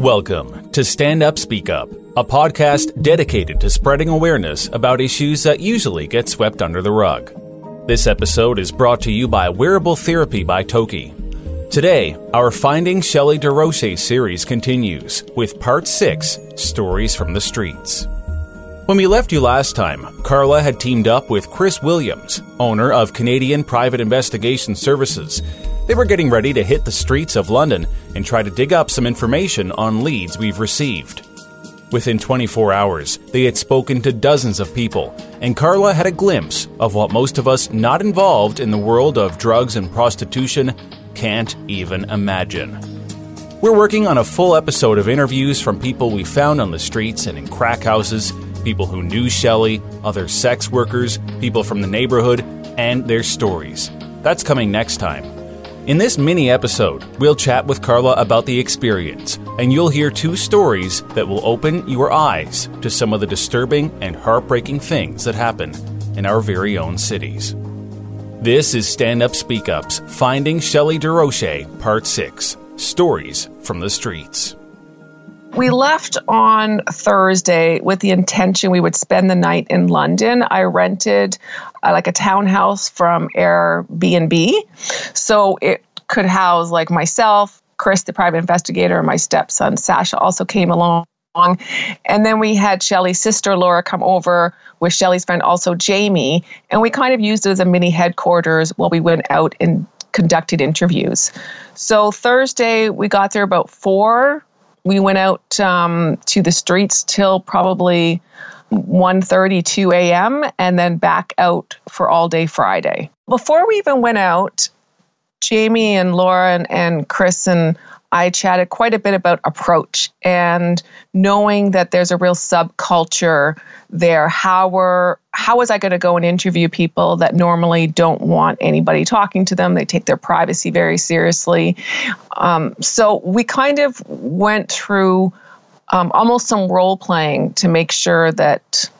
Welcome to Stand Up Speak Up, a podcast dedicated to spreading awareness about issues that usually get swept under the rug. This episode is brought to you by Wearable Therapy by Toki. Today, our Finding Shelley DeRoche series continues with part 6 Stories from the Streets. When we left you last time, Carla had teamed up with Chris Williams, owner of Canadian Private Investigation Services, they were getting ready to hit the streets of London and try to dig up some information on leads we've received. Within 24 hours, they had spoken to dozens of people, and Carla had a glimpse of what most of us not involved in the world of drugs and prostitution can't even imagine. We're working on a full episode of interviews from people we found on the streets and in crack houses, people who knew Shelley, other sex workers, people from the neighborhood, and their stories. That's coming next time. In this mini episode, we'll chat with Carla about the experience, and you'll hear two stories that will open your eyes to some of the disturbing and heartbreaking things that happen in our very own cities. This is Stand Up Speak Up's Finding Shelley DeRoche, Part 6 Stories from the Streets. We left on Thursday with the intention we would spend the night in London. I rented uh, like a townhouse from Airbnb. So it could house like myself, Chris, the private investigator, and my stepson, Sasha, also came along. And then we had Shelley's sister, Laura, come over with Shelley's friend, also Jamie. And we kind of used it as a mini headquarters while we went out and conducted interviews. So Thursday, we got there about four we went out um, to the streets till probably 1.30 2 a.m and then back out for all day friday. Before we even went out jamie and laura and, and chris and I chatted quite a bit about approach and knowing that there's a real subculture there. How were how was I going to go and interview people that normally don't want anybody talking to them? They take their privacy very seriously. Um, so we kind of went through um, almost some role playing to make sure that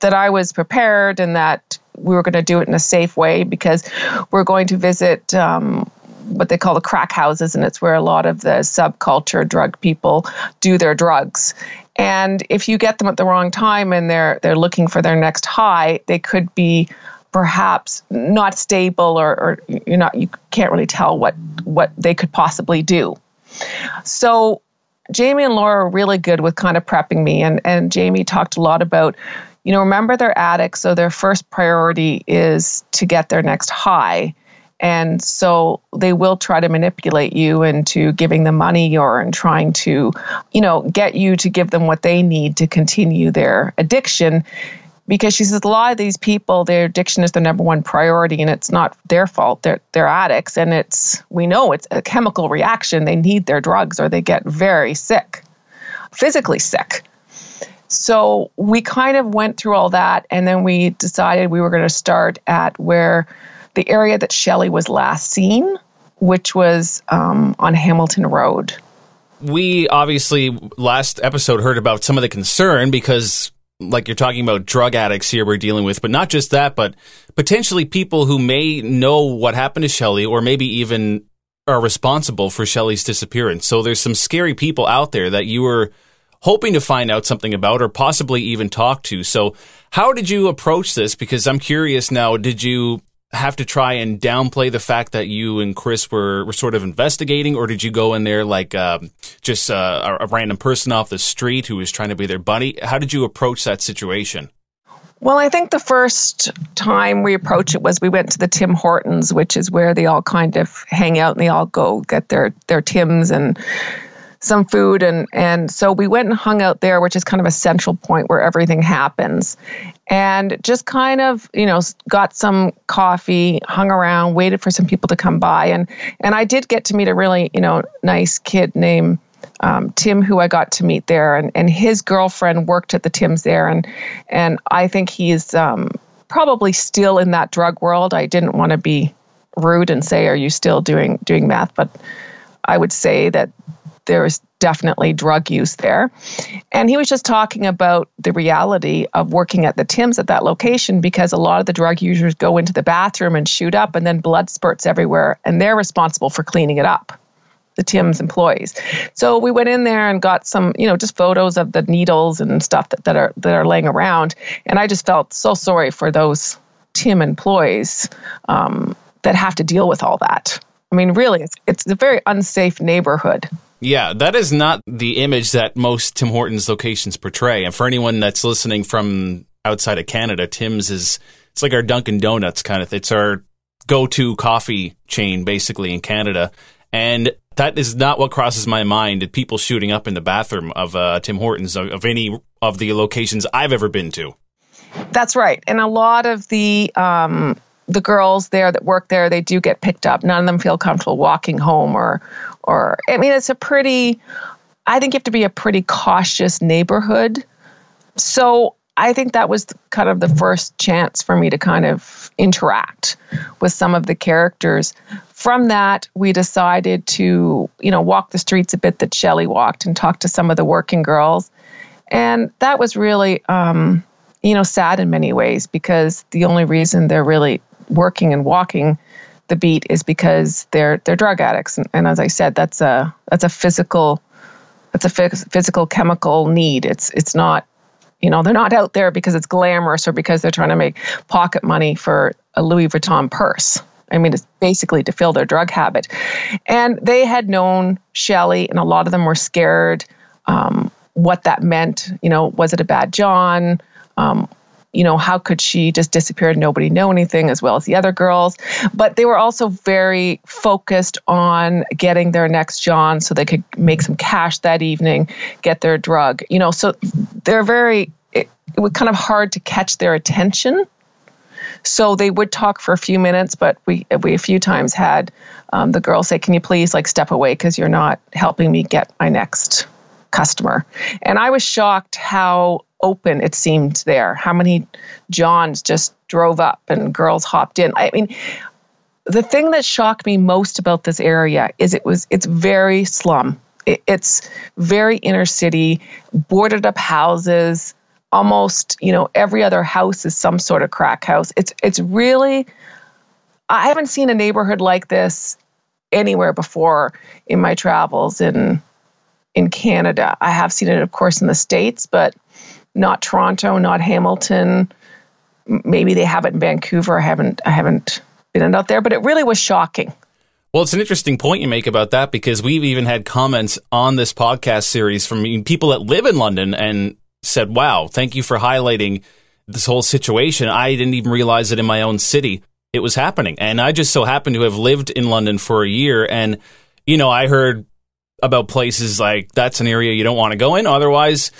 that I was prepared and that we were going to do it in a safe way because we're going to visit um, what they call the crack houses, and it's where a lot of the subculture drug people do their drugs. And if you get them at the wrong time and they're they're looking for their next high, they could be perhaps not stable or, or you're not you can't really tell what what they could possibly do. So Jamie and Laura are really good with kind of prepping me and, and Jamie talked a lot about, you know, remember they're addicts, so their first priority is to get their next high. And so they will try to manipulate you into giving them money or in trying to, you know, get you to give them what they need to continue their addiction. Because she says a lot of these people, their addiction is their number one priority, and it's not their fault. They're they're addicts, and it's we know it's a chemical reaction. They need their drugs, or they get very sick, physically sick. So we kind of went through all that, and then we decided we were going to start at where the area that Shelley was last seen, which was um, on Hamilton Road. We obviously last episode heard about some of the concern because like you're talking about drug addicts here we're dealing with, but not just that, but potentially people who may know what happened to Shelley or maybe even are responsible for Shelley's disappearance. So there's some scary people out there that you were hoping to find out something about or possibly even talk to. So how did you approach this? Because I'm curious now, did you have to try and downplay the fact that you and Chris were, were sort of investigating, or did you go in there like um, just uh, a, a random person off the street who was trying to be their buddy? How did you approach that situation? Well, I think the first time we approached it was we went to the Tim Hortons, which is where they all kind of hang out and they all go get their their Tims and some food and and so we went and hung out there which is kind of a central point where everything happens and just kind of you know got some coffee hung around waited for some people to come by and and i did get to meet a really you know nice kid named um, Tim, who I got to meet there, and, and his girlfriend worked at the Tim's there, and and I think he's um, probably still in that drug world. I didn't want to be rude and say, "Are you still doing doing meth?" But I would say that there is definitely drug use there. And he was just talking about the reality of working at the Tim's at that location because a lot of the drug users go into the bathroom and shoot up, and then blood spurts everywhere, and they're responsible for cleaning it up the Tim's employees. So we went in there and got some, you know, just photos of the needles and stuff that, that are that are laying around. And I just felt so sorry for those Tim employees um, that have to deal with all that. I mean, really, it's it's a very unsafe neighborhood. Yeah, that is not the image that most Tim Hortons locations portray. And for anyone that's listening from outside of Canada, Tim's is it's like our Dunkin' Donuts kind of. It's our go-to coffee chain basically in Canada. And that is not what crosses my mind. People shooting up in the bathroom of uh, Tim Hortons of, of, any of the locations I've ever been to. That's right, and a lot of the um, the girls there that work there, they do get picked up. None of them feel comfortable walking home, or or I mean, it's a pretty. I think you have to be a pretty cautious neighborhood. So I think that was kind of the first chance for me to kind of interact with some of the characters. From that, we decided to, you know, walk the streets a bit that Shelley walked and talk to some of the working girls. And that was really, um, you know, sad in many ways because the only reason they're really working and walking the beat is because they're they're drug addicts. And, and as I said, that's a that's a physical that's a physical chemical need. It's it's not you know, they're not out there because it's glamorous or because they're trying to make pocket money for a Louis Vuitton purse. I mean, it's basically to fill their drug habit. And they had known Shelley, and a lot of them were scared um, what that meant. You know, was it a bad John? Um, you know, how could she just disappear and nobody know anything, as well as the other girls? But they were also very focused on getting their next John so they could make some cash that evening, get their drug. You know, so they're very, it, it was kind of hard to catch their attention. So they would talk for a few minutes, but we we a few times had um, the girl say, "Can you please like step away because you're not helping me get my next customer?" And I was shocked how open it seemed there. How many Johns just drove up and girls hopped in. I mean, the thing that shocked me most about this area is it was it's very slum. It, it's very inner city, boarded up houses. Almost, you know, every other house is some sort of crack house. It's it's really I haven't seen a neighborhood like this anywhere before in my travels in in Canada. I have seen it, of course, in the States, but not Toronto, not Hamilton. Maybe they have it in Vancouver. I haven't I haven't been out there, but it really was shocking. Well, it's an interesting point you make about that because we've even had comments on this podcast series from people that live in London and said, "Wow, thank you for highlighting this whole situation. I didn't even realize it in my own city it was happening." And I just so happened to have lived in London for a year and you know, I heard about places like that's an area you don't want to go in otherwise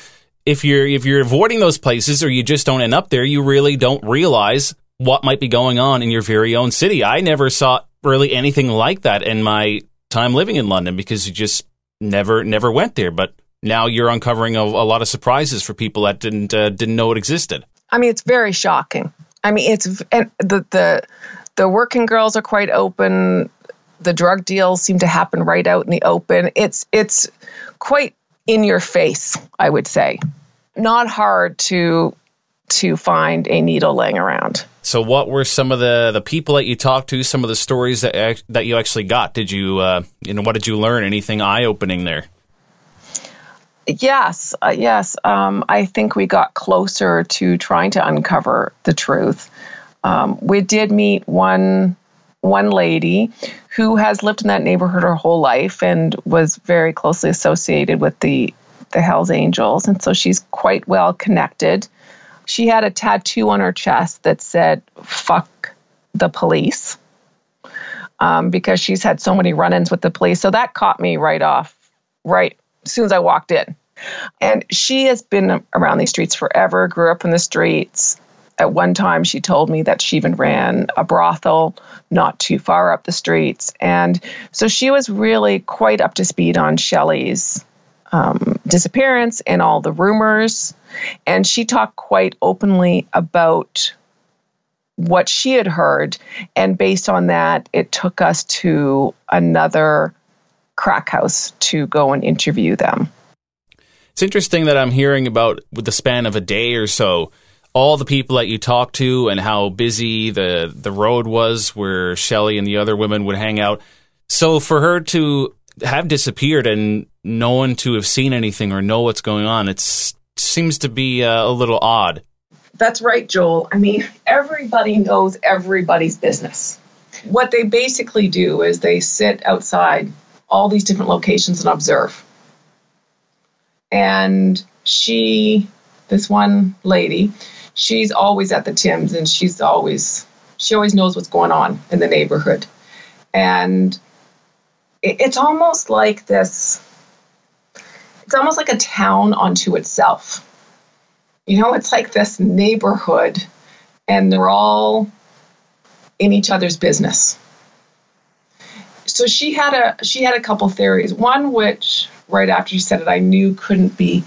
if you're if you're avoiding those places or you just don't end up there, you really don't realize what might be going on in your very own city. I never saw really anything like that in my time living in London because you just never never went there. But now you're uncovering a, a lot of surprises for people that didn't uh, didn't know it existed. I mean, it's very shocking. I mean, it's and the the the working girls are quite open. The drug deals seem to happen right out in the open. It's it's quite in your face, I would say. Not hard to to find a needle laying around. So, what were some of the, the people that you talked to? Some of the stories that that you actually got? Did you uh, you know what did you learn? Anything eye opening there? Yes, uh, yes. Um, I think we got closer to trying to uncover the truth. Um, we did meet one one lady who has lived in that neighborhood her whole life and was very closely associated with the the Hells Angels, and so she's quite well connected. She had a tattoo on her chest that said "fuck the police" um, because she's had so many run-ins with the police. So that caught me right off, right as soon as I walked in. And she has been around these streets forever. Grew up in the streets at one time she told me that she even ran a brothel not too far up the streets and so she was really quite up to speed on shelley's um, disappearance and all the rumors. And she talked quite openly about what she had heard. And based on that, it took us to another crack house to go and interview them. It's interesting that I'm hearing about with the span of a day or so all the people that you talked to and how busy the the road was where Shelley and the other women would hang out. So for her to have disappeared and no one to have seen anything or know what's going on, it seems to be uh, a little odd. That's right, Joel. I mean, everybody knows everybody's business. What they basically do is they sit outside all these different locations and observe. And she, this one lady, she's always at the Tim's and she's always she always knows what's going on in the neighborhood. And it, it's almost like this it's almost like a town unto itself. You know, it's like this neighborhood and they're all in each other's business. So she had a she had a couple theories. One which right after she said it I knew couldn't be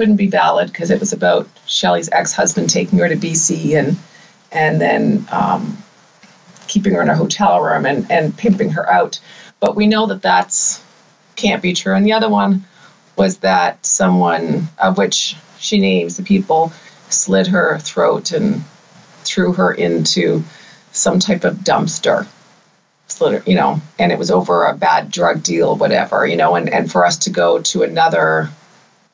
couldn't be valid because it was about Shelley's ex-husband taking her to BC and and then um, keeping her in a hotel room and, and pimping her out. But we know that that's can't be true. And the other one was that someone, of which she names the people, slit her throat and threw her into some type of dumpster. You know, and it was over a bad drug deal, whatever, you know, and, and for us to go to another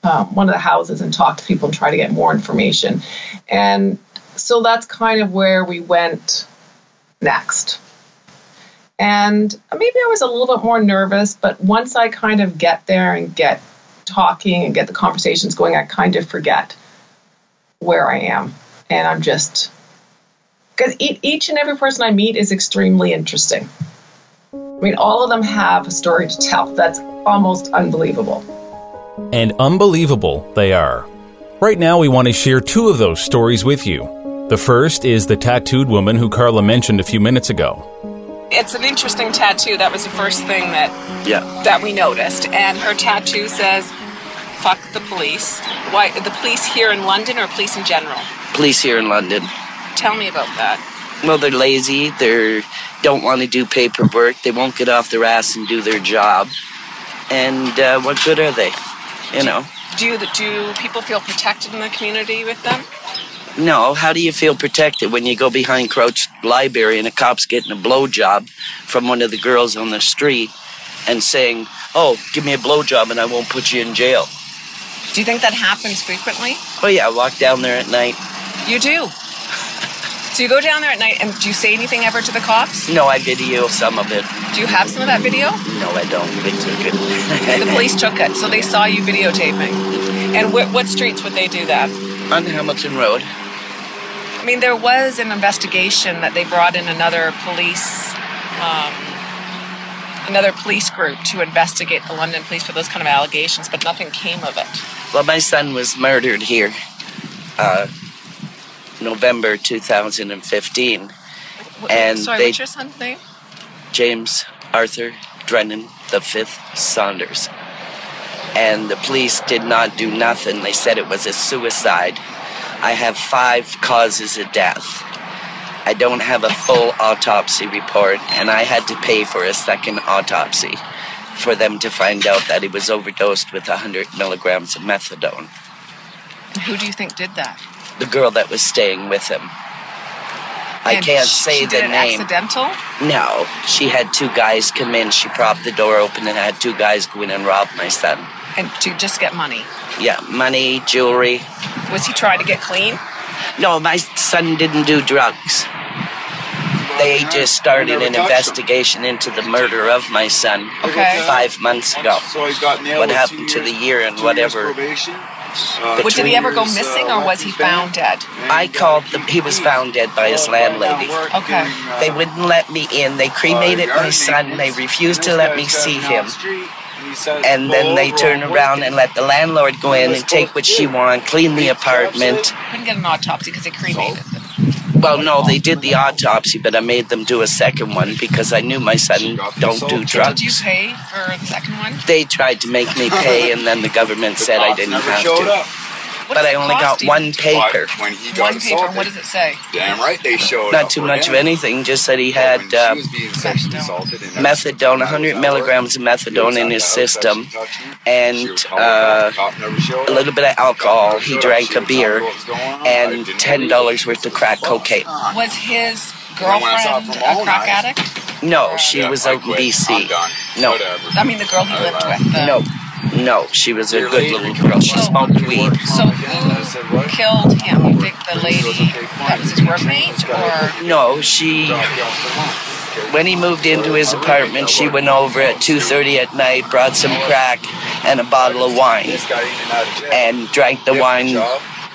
um, one of the houses and talk to people and try to get more information. And so that's kind of where we went next. And maybe I was a little bit more nervous, but once I kind of get there and get talking and get the conversations going, I kind of forget where I am. And I'm just, because each and every person I meet is extremely interesting. I mean, all of them have a story to tell. That's almost unbelievable. And unbelievable they are. Right now, we want to share two of those stories with you. The first is the tattooed woman who Carla mentioned a few minutes ago. It's an interesting tattoo. That was the first thing that yeah. that we noticed. And her tattoo says, "Fuck the police." Why the police here in London or police in general? Police here in London. Tell me about that. Well, they're lazy. They don't want to do paperwork. They won't get off their ass and do their job. And uh, what good are they? You know. Do do people feel protected in the community with them? No. How do you feel protected when you go behind Crouch Library and a cop's getting a blowjob from one of the girls on the street and saying, "Oh, give me a blowjob and I won't put you in jail." Do you think that happens frequently? Oh yeah, I walk down there at night. You do. So you go down there at night and do you say anything ever to the cops? No, I video some of it. Do you have some of that video? No, I don't. They took it. the police took it, so they saw you videotaping. And wh- what streets would they do that? On Hamilton Road. I mean, there was an investigation that they brought in another police, um, another police group to investigate the London police for those kind of allegations, but nothing came of it. Well, my son was murdered here. Uh, November 2015. And Sorry, they, what's your son's name? James Arthur Drennan the fifth Saunders. And the police did not do nothing. They said it was a suicide. I have five causes of death. I don't have a full autopsy report, and I had to pay for a second autopsy for them to find out that he was overdosed with 100 milligrams of methadone. Who do you think did that? The girl that was staying with him. I can't say she the did name. Accidental? No, she had two guys come in. She propped the door open and had two guys go in and rob my son. And to just get money. Yeah, money, jewelry. Was he trying to get clean? No, my son didn't do drugs. They just started an investigation into the murder of my son okay. five months ago. So he got nailed what happened to the year and whatever uh, did he ever go missing or was he found dead? I called them. He was found dead by his landlady. Okay. They wouldn't let me in. They cremated my son. They refused to let me see him. And then they turn around and let the landlord go in and take what she wanted, clean the apartment. Couldn't get an autopsy because they cremated Well, no, they did the autopsy, but I made them do a second one because I knew my son don't do drugs. Did you pay for the second one? They tried to make me pay, and then the government said I didn't have showed to. Up. What But I only got cost one paper. When he got One paper. What does it say? Damn right they showed up. Not too much him. of anything, just that he had she uh, was being sexually assaulted and methadone, 100 milligrams of methadone in his system, and uh, a little bit of alcohol. He drank a beer and $10 worth of crack cocaine. Was his when I saw it girlfriend a crack addict? No, she Yeah, was I out in BC. No. Whatever. I mean, the girl he lived with. The, No, no, she was a good little girl. She smoked weed. So who killed him? You think the lady that was his roommate, or No, she. When he moved into his apartment, she went over at 2:30 at night, brought some crack and a bottle of wine, This got in and out of jail. and drank the wine.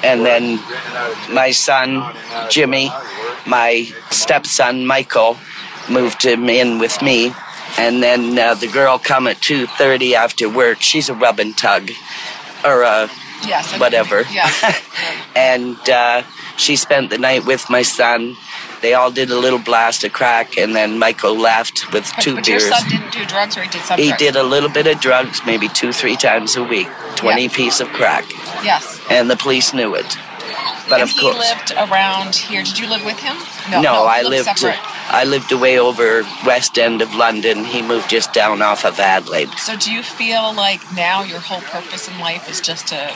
And then my son, Jimmy, my stepson, Michael, moved him in with me. And then uh, the girl come at 2.30 after work. She's a rub and tug. Or a yes, I- whatever. Yeah. and uh, she spent the night with my son. They all did a little blast of crack, and then Michael left with But, two but your beers. son didn't do drugs, or he did some He drugs? did a little bit of drugs, maybe two, three times a week. 20 Yeah. piece of crack. Yes. And the police knew it. But and of he course. lived around here. Did you live with him? No, No, I lived separate. I lived away over west end of London. He moved just down off of Adelaide So do you feel like now your whole purpose in life is just to,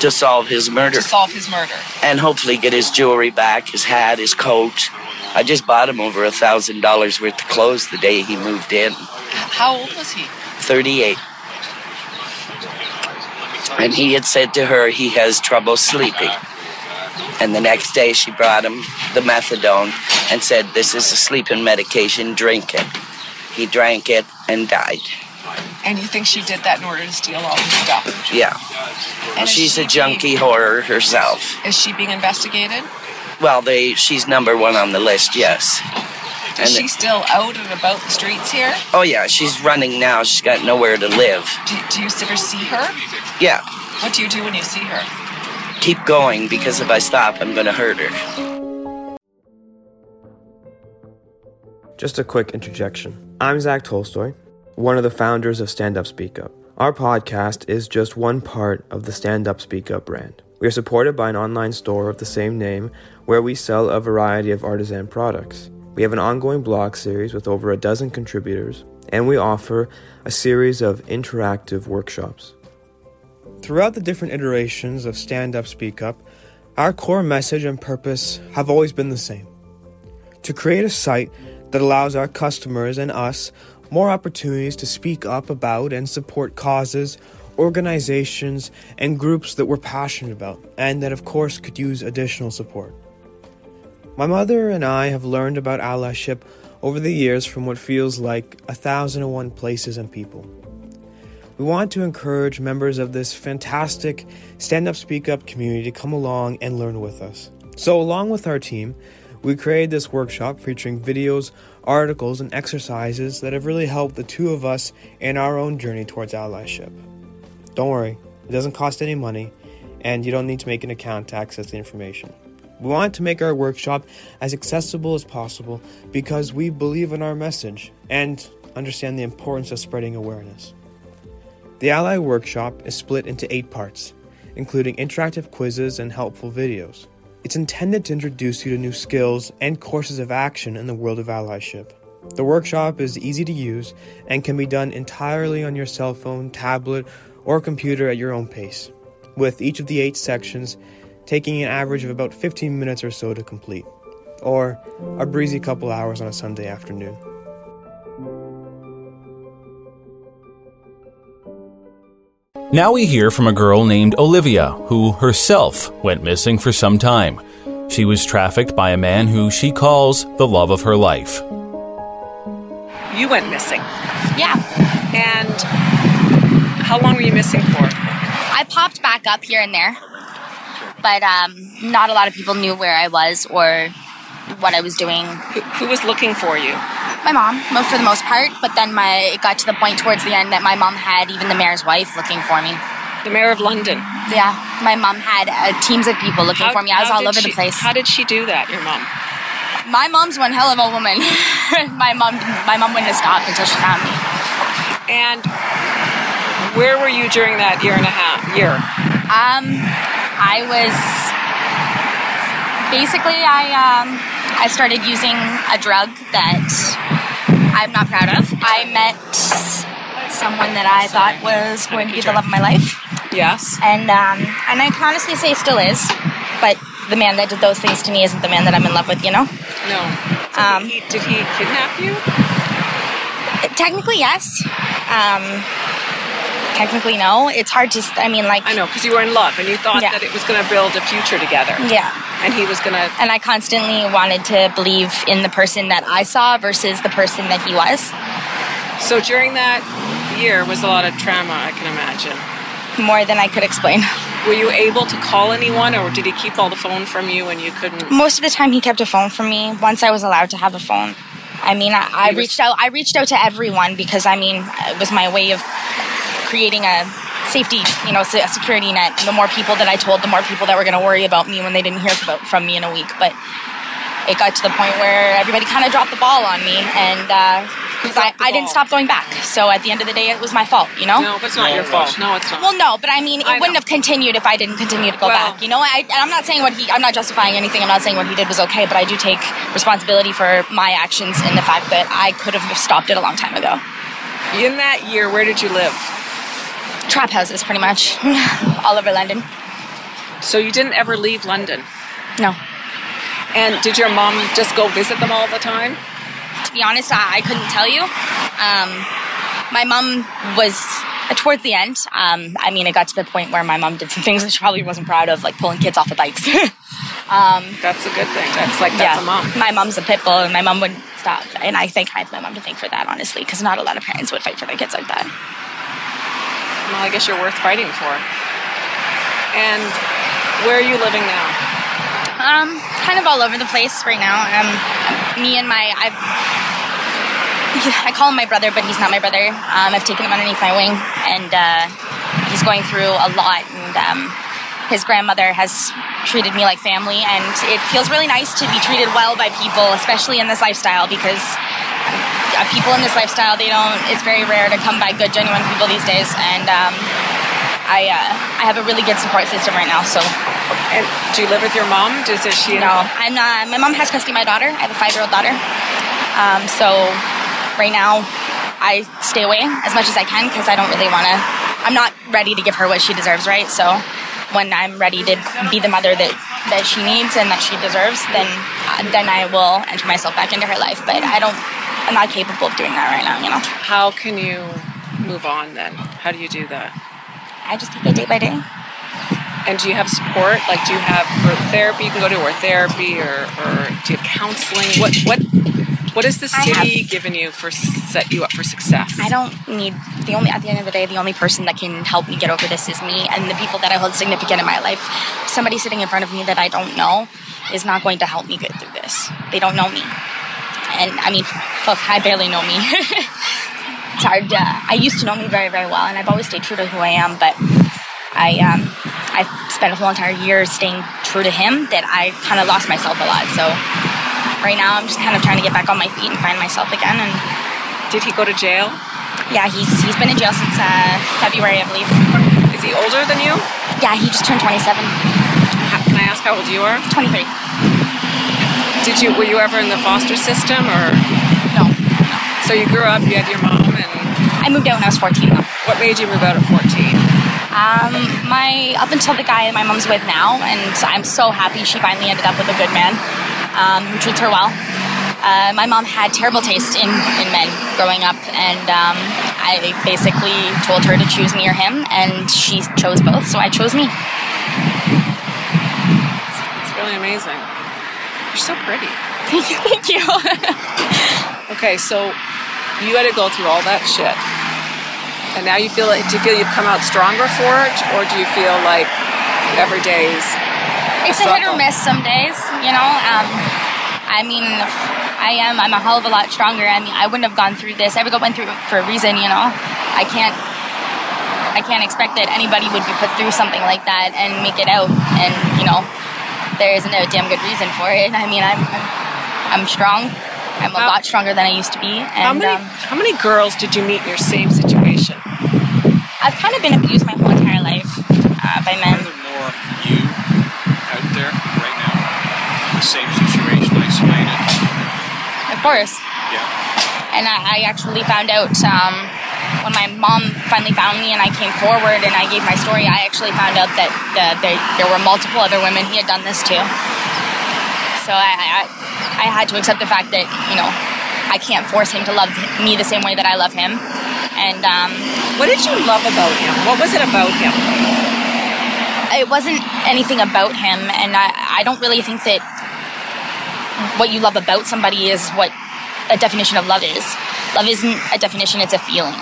to solve his murder to solve his murder? and hopefully get his jewelry back, his hat, his coat. I just bought him over a thousand dollars worth of clothes the day he moved in. How old was he? 38. And he had said to her he has trouble sleeping. And the next day she brought him the methadone and said, This is a sleeping medication, drink it. He drank it and died. And you think she did that in order to steal all his stuff? Yeah. And She's she a junkie horror herself. Is she being investigated? Well, they she's number one on the list, yes. Is And she still out and about the streets here? oh yeah, she's running now. She's got nowhere to live. Do, do you ever see her? Yeah. What do you do when you see her? Keep going because if I stop, I'm gonna hurt her. Just a quick interjection. I'm Zach Tolstoy, one of the founders of Stand Up Speak Up. Our podcast is just one part of the Stand Up Speak Up brand. We are supported by an online store of the same name where we sell a variety of artisan products. We have an ongoing blog series with over a dozen contributors, and we offer a series of interactive workshops. Throughout the different iterations of Stand Up Speak Up, our core message and purpose have always been the same to create a site that allows our customers and us more opportunities to speak up about and support causes, organizations, and groups that we're passionate about, and that, of course, could use additional support. My mother and I have learned about allyship over the years from what feels like a thousand and one places and people. We want to encourage members of this fantastic stand up, speak up community to come along and learn with us. So, along with our team, we created this workshop featuring videos, articles, and exercises that have really helped the two of us in our own journey towards allyship. Don't worry, it doesn't cost any money, and you don't need to make an account to access the information. We want to make our workshop as accessible as possible because we believe in our message and understand the importance of spreading awareness. The Ally Workshop is split into eight parts, including interactive quizzes and helpful videos. It's intended to introduce you to new skills and courses of action in the world of allyship. The workshop is easy to use and can be done entirely on your cell phone, tablet, or computer at your own pace, with each of the eight sections taking an average of about 15 minutes or so to complete, or a breezy couple hours on a Sunday afternoon. Now we hear from a girl named Olivia, who herself went missing for some time. She was trafficked by a man who she calls the love of her life. You went missing. Yeah. And how long were you missing for? I popped back up here and there, but um, not a lot of people knew where I was or what I was doing. Who, who was looking for you? My mom, mo- for the most part, but then my it got to the point towards the end that my mom had even the mayor's wife looking for me. The mayor of London. Yeah, my mom had uh, teams of people looking for me. I was all over she- the place. How did she do that, your mom? My mom's one hell of a woman. my mom, my mom wouldn't have stopped until she found me. And where were you during that year and a half year? Um, I was basically I um I started using a drug that I'm not proud of. I met someone that I thought was going to be the love of my life, Yes. and um, and I can honestly say still is, but the man that did those things to me isn't the man that I'm in love with. You know. No. So Um, he, did he kidnap you? Technically, yes. Um, technically, no. It's hard to. I mean, like. I know, because you were in love and you thought Yeah. that it was going to build a future together. Yeah. And he was going to. And I constantly wanted to believe in the person that I saw versus the person that he was. So during that year was a lot of trauma, I can imagine. More than I could explain. Were you able to call anyone, or did he keep all the phone from you and you couldn't? Most of the time, he kept a phone from me. Once I was allowed to have a phone, I mean, I, I reached out. I reached out to everyone because I mean, it was my way of creating a safety, you know, a security net. The more people that I told, the more people that were going to worry about me when they didn't hear from me in a week. But it got to the point where everybody kind of dropped the ball on me, and uh, because I, I didn't stop going back. So at the end of the day, it was my fault, you know. No, but it's not your fault. No, it's not. Well, no, but I mean, it I wouldn't know. have continued if I didn't continue to go Well- back. You know, I, and I'm not saying what he. I'm not justifying anything. I'm not saying what he did was okay, but I do take responsibility for my actions and the fact that I could have stopped it a long time ago. In that year, where did you live? Trap houses, pretty much, all over London. So you didn't ever leave London. No, And did your mom just go visit them all the time? to be honest, I, I couldn't tell you. Um, my mom was uh, towards the end. Um, I mean, it got to the point where my mom did some things that she probably wasn't proud of, like pulling kids off of bikes. That's a good thing. That's like that's a mom. My mom's a pit bull, and my mom wouldn't stop. And I think I have my mom to thank for that, honestly, because not a lot of parents would fight for their kids like that. Well, I guess you're worth fighting for. And where are you living now? Um, kind of all over the place right now. Um, me and my I've I call him my brother, but he's not my brother. Um, I've taken him underneath my wing, and uh, he's going through a lot. And um, his grandmother has treated me like family, and it feels really nice to be treated well by people, especially in this lifestyle, because people in this lifestyle they don't. It's very rare to come by good, genuine people these days, and. Um, I, uh, I have a really good support system right now, so And do you live with your mom? Does is she? no, I'm not. My mom has custody of my daughter. I have a five-year-old daughter. Um, so right now, I stay away as much as I can because I don't really want to. I'm not ready to give her what she deserves, right? So when I'm ready to be the mother that that she needs and that she deserves, then uh, then I will enter myself back into her life. But I don't. I'm not capable of doing that right now. You know, How can you move on then? How do you do that? I just take it day by day. And do you have support? Like, do you have group therapy you can go to, or therapy, or, or do you have counseling? What what what has the city have- given you for set you up for success? I don't need the only at the end of the day the only person that can help me get over this is me and the people that I hold significant in my life. Somebody sitting in front of me that I don't know is not going to help me get through this. They don't know me. And I mean, fuck, I barely know me. it's hard. Uh, I used to know me very, very well, and I've always stayed true to who I am. But I, um, I spent a whole entire year staying true to him that I kind of lost myself a lot. So right now, I'm just kind of trying to get back on my feet and find myself again. And Did he go to jail? yeah, he's he's been in jail since uh, February, I believe. Is he older than you? Yeah, he just turned 27. Can I ask how old you are? 23. Did you were you ever in the foster system, or No. so you grew up? You had your mom, and I moved out when I was 14 though. what made you move out at fourteen? Um, my up until the guy my mom's with now, and I'm so happy she finally ended up with a good man um, who treats her well. Uh, my mom had terrible taste in, in men growing up, and um, I basically told her to choose me or him, and she chose both, so I chose me. It's really amazing. You're so pretty. Thank you. Thank you. Okay, so you had to go through all that shit, and now you feel like do you feel you've come out stronger for it, or do you feel like every day every day's it's a hit or miss some days, you know. Um, I mean, I am. I'm a hell of a lot stronger. I mean, I wouldn't have gone through this. I would go went through it for a reason, you know. I can't. I can't expect that anybody would be put through something like that and make it out. And you know, there isn't a damn good reason for it. I mean, I'm I'm strong. I'm a How- lot stronger than I used to be. And How many um, how many girls did you meet in your same situation? I've kind of been abused my whole entire life uh, by men. Are there more of you out there right now? In the same situation, explain it. Of course. Yeah. And I, I actually found out um, when my mom finally found me and I came forward and I gave my story. I actually found out that uh, there, there were multiple other women he had done this to. So I, I, I had to accept the fact that you know I can't force him to love me the same way that I love him. And um, What did you love about him? What was it about him? it wasn't anything about him, and I, I don't really think that what you love about somebody is what a definition of love is. Love isn't a definition; it's a feeling.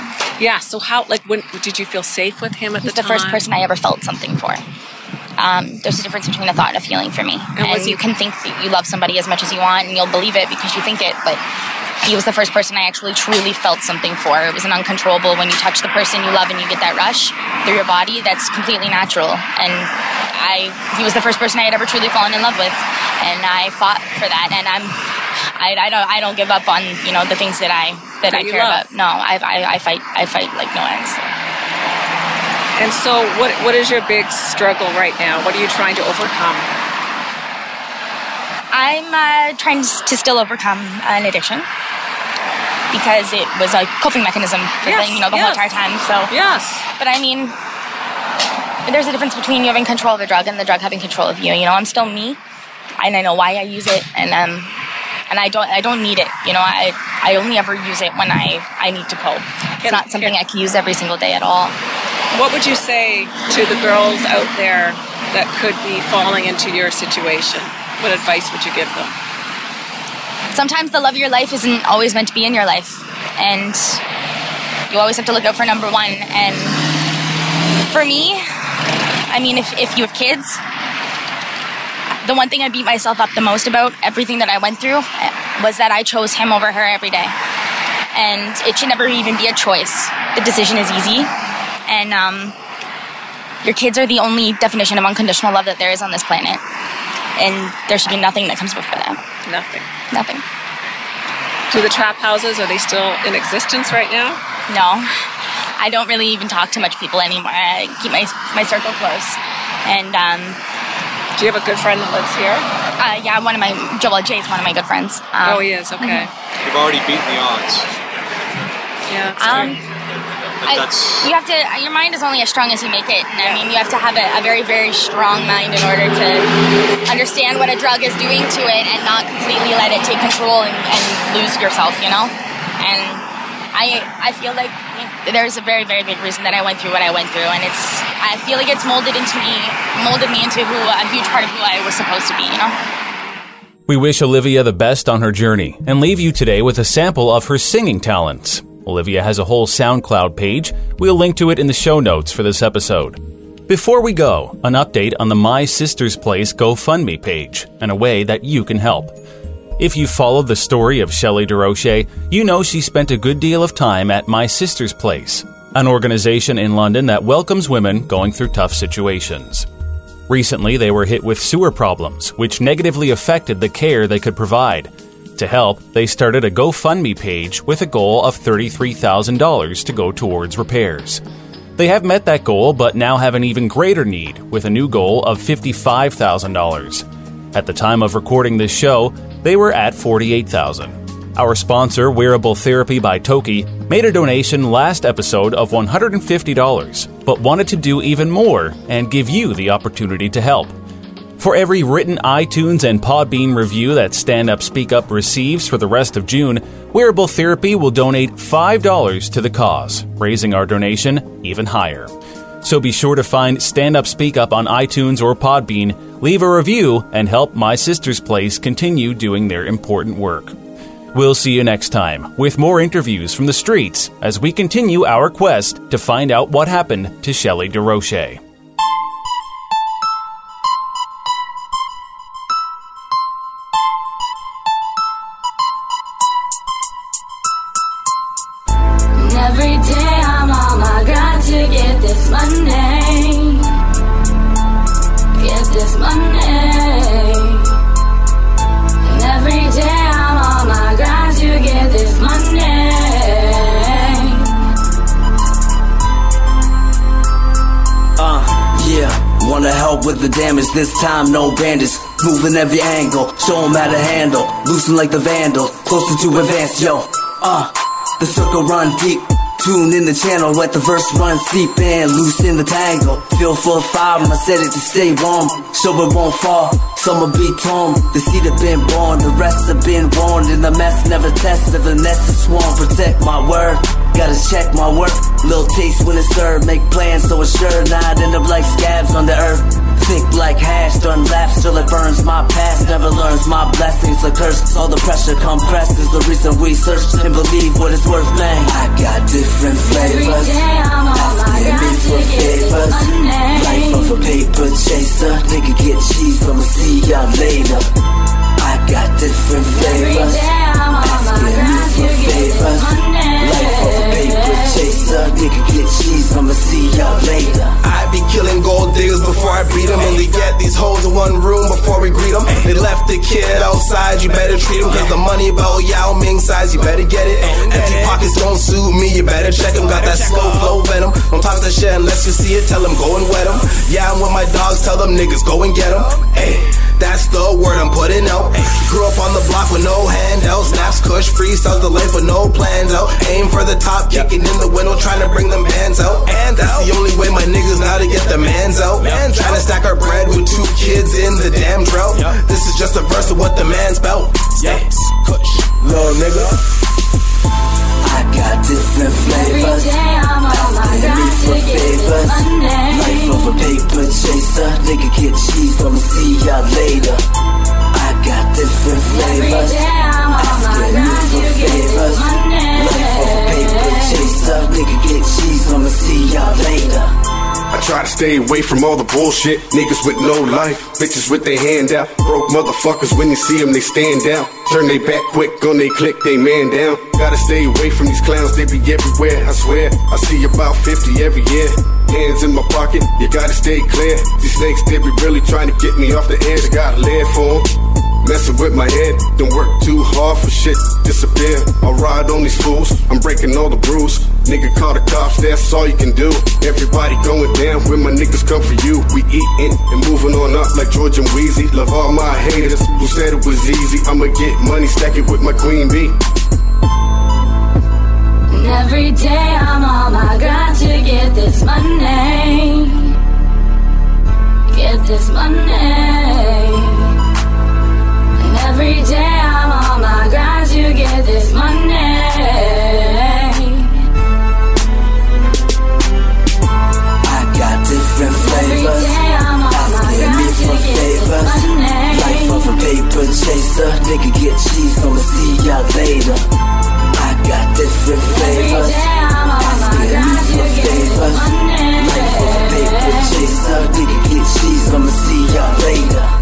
Yeah. So how like when did you feel safe with him at He's the, the first person I ever felt something for. Um, there's a difference between a thought and a feeling for me. And And, you can think that you love somebody as much as you want, and you'll believe it because you think it. But he was the first person I actually truly felt something for. It was an uncontrollable when you touch the person you love and you get that rush through your body. That's completely natural. And I, he was the first person I had ever truly fallen in love with, and I fought for that. And I'm, I, I don't, I don't give up on you know the things that I that, I care love. about. No, I, I, I fight, I fight like no ends. And so what what is your big struggle right now? What are you trying to overcome? I'm uh, trying to still overcome an addiction because it was a coping mechanism for Yes, the, you know the whole entire time. So, Yes. but I mean, there's a difference between you having control of the drug and the drug having control of you. You know, I'm still me, and I know why I use it, and um, and I don't I don't need it. You know, I I only ever use it when I I need to cope. It's not something I can use every single day at all. What would you say to the girls out there that could be falling into your situation? What advice would you give them? sometimes the love of your life isn't always meant to be in your life and you always have to look out for number one and for me i mean if, if you have kids the one thing i beat myself up the most about everything that i went through eh, was that i chose him over her every day and it should never even be a choice the decision is easy and um, your kids are the only definition of unconditional love that there is on this planet and there should be nothing that comes before that Nothing. nothing Do the trap houses are they still in existence right now? No, I don't really even talk to much people anymore. I keep my my circle close. And um, Do you have a good friend that lives here? uh, yeah, one of my Joel Jay's one of my good friends. Um, oh, he is. Okay. You've already beaten the odds. Yeah. Um, I, you have to. Your mind is only as strong as you make it. And I mean, you have to have a, a very, very strong mind in order to understand what a drug is doing to it, and not completely let it take control and, and lose yourself. You know. And I, I feel like there's a very, very big reason that I went through what I went through, and it's. I feel like it's molded into me, molded me into who a huge part of who I was supposed to be. You know. We wish Olivia the best on her journey and leave you today with a sample of her singing talents. Olivia has a whole SoundCloud page. We'll link to it in the show notes for this episode. Before we go, an update on the My Sister's Place GoFundMe page and a way that you can help. If you followed the story of Shelley DeRoche, you know she spent a good deal of time at My Sister's Place, an organization in London that welcomes women going through tough situations. Recently, they were hit with sewer problems, which negatively affected the care they could provide. To help, they started a GoFundMe page with a goal of $33,000 to go towards repairs. They have met that goal, but now have an even greater need with a new goal of $55,000. At the time of recording this show, they were at 48,000. Our sponsor, Wearable Therapy by Toki, made a donation last episode of $150, but wanted to do even more and give you the opportunity to help. For every written iTunes and Podbean review that Stand Up Speak Up receives for the rest of June, Wearable Therapy will donate $5 to the cause, raising our donation even higher. So be sure to find Stand Up Speak Up on iTunes or Podbean, leave a review, and help My Sister's Place continue doing their important work. We'll see you next time with more interviews from the streets as we continue our quest to find out what happened to Shelley DeRoche. Time no bandage. Moving every angle, show 'em how to handle. Loosen like the vandal, closer to advance, yo. Uh, the circle run deep. Tune in the channel, let the verse run deep and loose in the tangle. Feel full of fire, I set it to stay warm. Show it won't fall, some will be torn. The seed have been born, the rest have been warned. In the mess never tested, If the nest is sworn. Protect my word, gotta check my work. Little taste when it's served, make plans so it's sure not end up like scabs on the earth. Thick like hash, done laps till it burns. My past never learns my blessings. The curse, all the pressure compresses. The reason we search and believe what it's worth, man. I got different flavors. Asking me for favors. Life of a paper chaser. Nigga get cheese, I'ma see y'all later. Got different flavors. Asking me for favors. Life of a paper chaser. Nigga get cheese, I'ma see y'all later. I be killing gold diggers before I beat them. Only get these hoes in one room before we greet them. They left the kid outside, you better treat him. Cause the money about Yao Ming size, you better get it. Empty pockets don't suit me, you better check him. Got that slow flow venom. Don't talk that shit unless you see it, tell him go and wet him. Yeah, I'm with my dogs, tell them niggas go and get him. Hey. That's the word I'm putting out. Grew up on the block with no handouts. Snaps, kush, freestyles, the life with no plans out. Aim for the top, kicking in the window, trying to bring them bands out. And that's the only way my niggas know to get the mans out. Trying to stack our bread with two kids in the damn drought. This is just a verse of what the man's bout. Snaps, kush, little nigga. I got different flavors. day I'm on my Asking me for favors. Life of a paper chaser. Nigga get cheese, I'ma see y'all later. I got different flavors. day I'm on my Asking me for favors. Life of a paper chaser. Nigga get cheese, I'ma see y'all later. I try to stay away from all the bullshit. Niggas with no life, bitches with their hand out. Broke motherfuckers, when you see them, they stand down. Turn they back quick on they click, they man down. Gotta stay away from these clowns, they be everywhere, I swear. I see about 50 every year. Hands in my pocket, you gotta stay clear. These snakes, they be really trying to get me off the edge. I gotta live for 'em. Messing with my head, don't work too hard for shit disappear. I'll ride on these fools, I'm breaking all the rules. Nigga call the cops, that's all you can do. Everybody going down when my niggas come for you. We eating and moving on up like George and Weezy. Love all my haters who said it was easy. I'ma get money, stack it with my queen bee. And every day I'm on my grind to get this money. Get this money. Every day I'm on my grind to get this money. I got different flavors. day I'm on my Asking me for favors. Life of a paper chaser. Nigga get cheese, I'ma see y'all later. I got different flavors. day I'm on my Asking me for get this favors. Life of a paper chaser. Nigga get cheese, I'ma see y'all later.